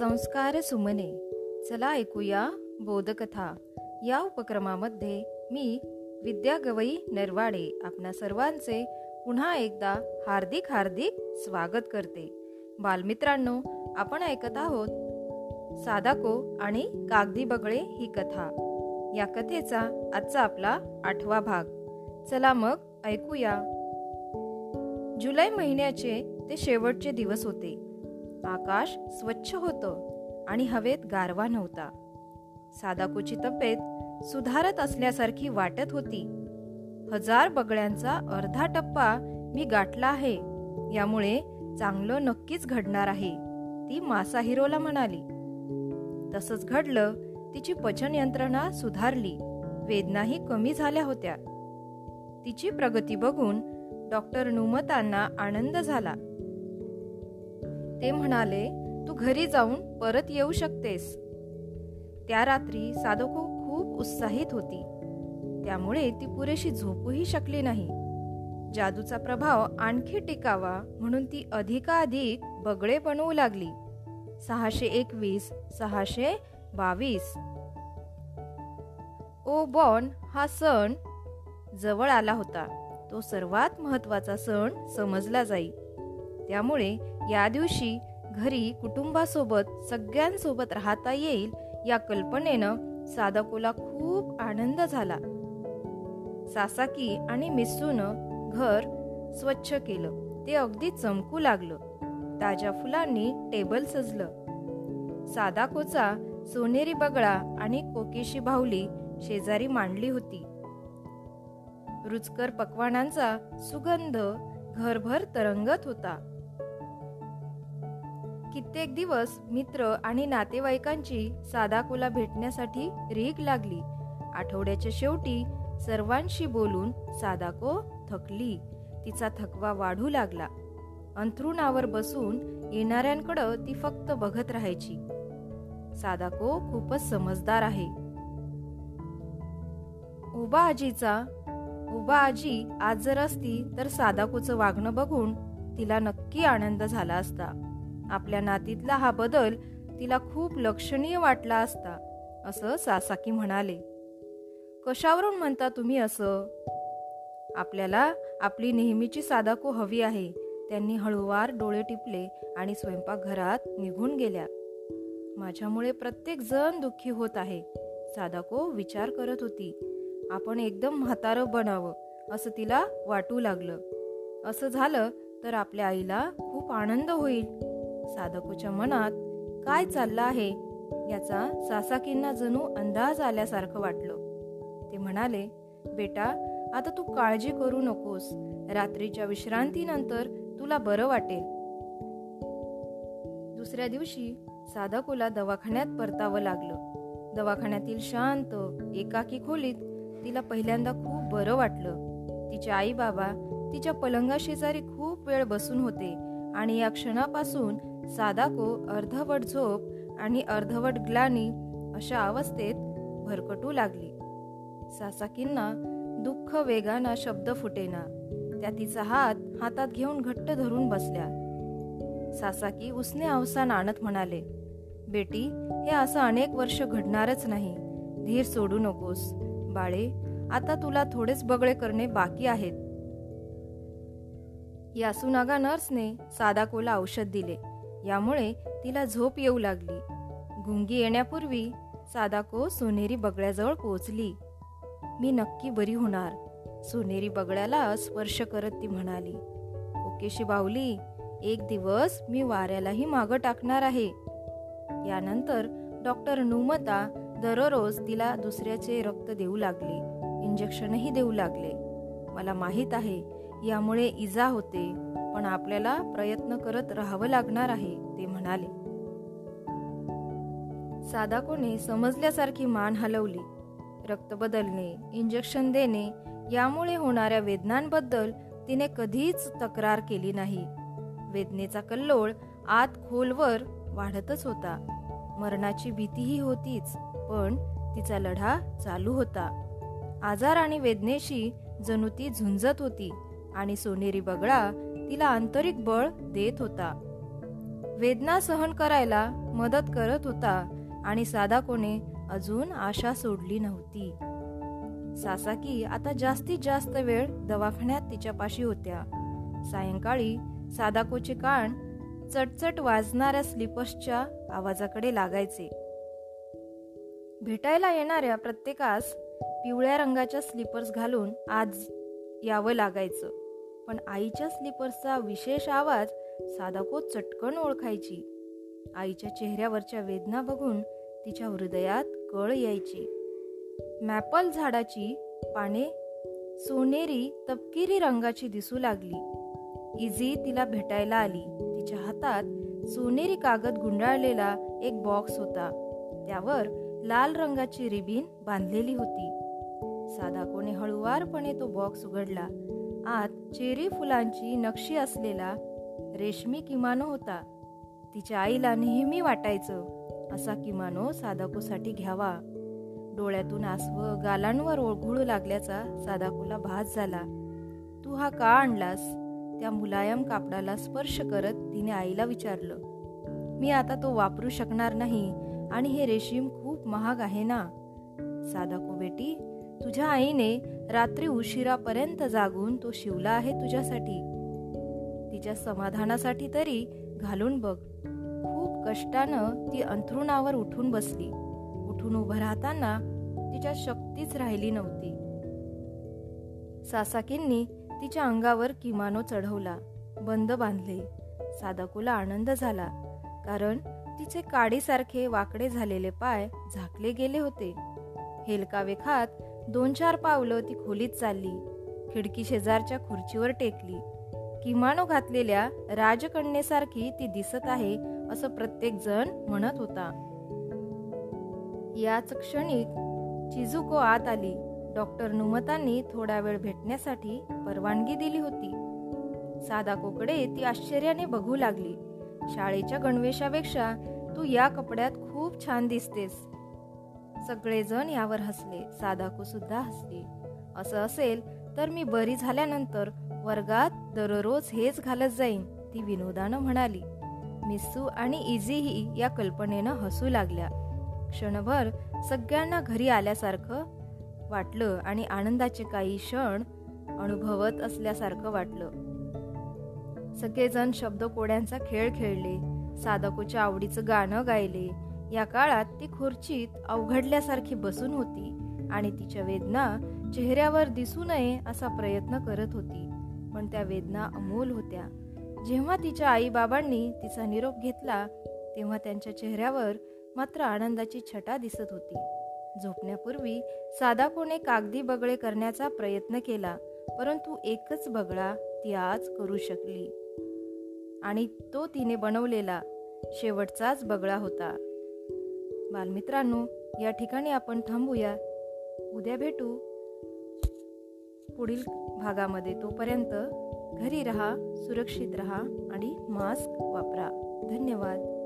संस्कार सुमने. चला ऐकूया बोधकथा. या उपक्रमामध्ये मी विद्या गवई नरवाडे आपणा सर्वांचे पुन्हा एकदा हार्दिक हार्दिक स्वागत करते. बालमित्रांनो आपण ऐकत आहोत सादाको आणि कागदी बगळे ही कथा. या कथेचा आजचा आपला आठवा भाग. चला मग ऐकूया. जुलै महिन्याचे ते शेवटचे दिवस होते. आकाश स्वच्छ होतं आणि हवेत गारवा नव्हता. सादाकूची तब्येत सुधारत असल्यासारखी वाटत होती. हजार बगळ्यांचा अर्धा टप्पा मी गाठला आहे. यामुळे चांगलं नक्कीच घडणार आहे ती मासा हिरोला म्हणाली. तसंच घडलं तिची पचन यंत्रणा सुधारली. वेदनाही कमी झाल्या होत्या. तिची प्रगती बघून डॉक्टर नुमतांना आनंद झाला. ते म्हणाले तू घरी जाऊन परत येऊ शकतेस. त्या रात्री साधको खूप उत्साहित होती. त्यामुळे ती पुरेशी झोपूही शकली नाही. जादूचा प्रभाव आणखी टिकावा म्हणून ती अधिकाधिक बगळे बनवू लागली. सहाशे एकवीस सहाशे बावीस. ओ बॉन हा सण जवळ आला होता. तो सर्वात महत्त्वाचा सण समजला जाई. त्यामुळे या दिवशी घरी कुटुंबासोबत सगळ्यांसोबत राहता येईल या कल्पनेनं सादाकोला खूप आनंद झाला. सासाकी आणि मिसून घर स्वच्छ केलं. ते अगदी चमकू लागलं. ताज्या फुलांनी टेबल सजलं. सादाकोचा सोनेरी बगळा आणि कोकेशी बाहुली शेजारी मांडली होती. रुचकर पक्वानांचा सुगंध घरभर तरंगत होता. कित्येक दिवस मित्र आणि नातेवाईकांची सादाकुला भेटण्यासाठी रीग लागली. आठवड्याच्या शेवटी सर्वांशी बोलून सादाको थकली. तिचा थकवा वाढू लागला. अंथरुणावर बसून येणाऱ्यांकडं ती फक्त बघत राहायची. सादाको खूपच समजदार आहे. उबा आजीचा उबा आजी आज जर असती तर सादाकोचं वागणं बघून तिला नक्की आनंद झाला असता. आपल्या नातीतला हा बदल तिला खूप लक्षणीय वाटला असता असं सासाकी म्हणाले. कशावरून म्हणता तुम्ही असं? आपल्याला आपली नेहमीची सादाको हवी आहे. त्यांनी हळूवार डोळे टिपले आणि स्वयंपाकघरात निघून गेल्या. माझ्यामुळे प्रत्येक जण दुःखी होत आहे सादाको विचार करत होती. आपण एकदम म्हातारं बनावं असं तिला वाटू लागलं. असं झालं तर आपल्या आईला खूप आनंद होईल. साधकूच्या मनात काय चाललं आहे याचा सासाकींना जणू अंदाज आल्यासारखं वाटलं. ते म्हणाले बेटा आता तू काळजी करू नकोस. रात्रीच्या विश्रांतीनंतर तुला बरं वाटेल. दुसऱ्या दिवशी साधकूला दवाखान्यात परतावं लागलं. दवाखान्यातील शांत एकाकी खोलीत तिला पहिल्यांदा खूप बरं वाटलं. तिचे आई बाबा तिच्या पलंगाशेजारी खूप वेळ बसून होते. आणि या क्षणापासून सादाको अर्धवट झोप आणि अर्धवट ग्लानी अशा अवस्थेत भरकटू लागली. सासाकींना दुःख वेगाना शब्द फुटेना. त्या तिचा हात हातात घेऊन घट्ट धरून बसल्या. सासाकी उसने अवसान आणत म्हणाले बेटी हे असं अनेक वर्ष घडणारच नाही. धीर सोडू नकोस. बाळे आता तुला थोडेच बगळे करणे बाकी आहेत. यासुनागा नर्सने सादाकोला औषध दिले. यामुळे तिला झोप येऊ लागली. गुंगी येण्यापूर्वी सादाको सोनेरी बगड्याजवळ पोहोचली. मी नक्की बरी होणार सोनेरी बगड्याला स्पर्श करत ती म्हणाली. ओकेशी बावली एक दिवस मी वाऱ्यालाही मागं टाकणार आहे. यानंतर डॉक्टर नुमता दररोज तिला दुसऱ्याचे रक्त देऊ लागले. इंजेक्शनही देऊ लागले. मला माहीत आहे यामुळे इजा होते पण आपल्याला प्रयत्न करत राहावं लागणार आहे ते म्हणाले. सादाकोने समजल्यासारखी मान हलवली. रक्त बदलणे इंजेक्शन देणे यामुळे होणाऱ्या वेदनांबद्दल तिने कधीच तक्रार केली नाही. वेदनेचा कल्लोळ आत खोलवर वाढतच होता. मरणाची भीतीही होतीच पण तिचा लढा चालू होता. आजार आणि वेदनेशी जणू ती झुंजत होती. आणि सोनेरी बगळा तिला आंतरिक बळ देत होता. वेदना सहन करायला मदत करत होता आणि सादाकोने अजून आशा सोडली नव्हती. सासाकी आता जास्तीत जास्त वेळ दवाखान्यात तिच्यापाशी होत्या. सायंकाळी सादाकोचे कान चटचट वाजणाऱ्या स्लिपर्सच्या आवाजाकडे लागायचे. भेटायला येणाऱ्या प्रत्येकास पिवळ्या रंगाच्या स्लीपर्स घालून आज यावं लागायचं. पण आईच्या स्लीपर्सचा विशेष आवाज सादाको चटकन ओळखायची. आईच्या चेहऱ्यावरच्या वेदना बघून तिच्या हृदयात कळ यायची. मॅपल झाडाची पाने सोनेरी तपकिरी रंगाची दिसू लागली. इझी तिला भेटायला आली. तिच्या हातात सोनेरी कागद गुंडाळलेला एक बॉक्स होता. त्यावर लाल रंगाची रिबीन बांधलेली होती. साधाकोने हळुवारपणे तो बॉक्स उघडला. आत चेरी फुलांची नक्षी असलेला रेशमी किमानो होता. तिच्या आईला नेहमी वाटायचं असा किमानो सादाकोसाठी घ्यावा. डोळ्यातून आसव गालांवर ओळघुळू लागल्याचा सादाकोला भास झाला. तू हा का आणलास? त्या मुलायम कापडाला स्पर्श करत तिने आईला विचारलं. मी आता तो वापरू शकणार नाही आणि हे रेशीम खूप महाग आहे ना? सादाको बेटी तुझ्या आईने रात्री उशिरापर्यंत जागून तो शिवला आहे तुझ्यासाठी. तिच्या समाधानासाठी तरी घालून बघ. खूप कष्टानं ती अंथरुणावर उठून बसली. उठून उभं राहताना तिच्या शक्तीच राहिली नव्हती. सासाकींनी तिच्या अंगावर किमानो चढवला बंद बांधले. सादाकोला आनंद झाला कारण तिचे काडीसारखे वाकडे झालेले पाय झाकले गेले होते. हेलकावे खात दोन चार पावलं ती खोलीत चालली. खिडकी शेजारच्या खुर्चीवर टेकली. किमानो घातलेल्या राजकन्येसारखी ती दिसत आहे असं प्रत्येक जण म्हणत होता. याच क्षणी चिजुको आत आली. डॉक्टर नुमतांनी थोडा वेळ भेटण्यासाठी परवानगी दिली होती. साधा कोकडे ती आश्चर्याने बघू लागली. शाळेच्या गणवेशापेक्षा तू या कपड्यात खूप छान दिसतेस. सगळेजण यावर हसले. सादाको सुद्धा हसली. असं असेल तर मी बरी झाल्यानंतर वर्गात दररोज हेच घालत जाईन ती विनोदानं म्हणाली. मिस्सू आणि इझीही या कल्पनेनं हसू लागल्या. क्षणभर सगळ्यांना घरी आल्यासारखं वाटलं आणि आनंदाचे काही क्षण अनुभवत असल्यासारखं वाटलं. सगळेजण शब्द कोड्यांचा खेळ खेळले. साधकोच्या आवडीचं गाणं गायले. या काळात ती खुर्चीत अवघडल्यासारखी बसून होती आणि तिच्या वेदना चेहऱ्यावर दिसू नये असा प्रयत्न करत होती. पण त्या वेदना अमोल होत्या. जेव्हा तिच्या आईबाबांनी तिचा निरोप घेतला तेव्हा त्यांच्या चेहऱ्यावर मात्र आनंदाची छटा दिसत होती. झोपण्यापूर्वी साधा कोणे कागदी बगळे करण्याचा प्रयत्न केला परंतु एकच बगळा ती आज करू शकली. आणि तो तिने बनवलेला शेवटचाच बगळा होता. बालमित्रांनो या ठिकाणी आपण थांबूया. उद्या भेटू. पुढील भागामध्ये तोपर्यंत घरी रहा सुरक्षित रहा आणि मास्क वापरा. धन्यवाद.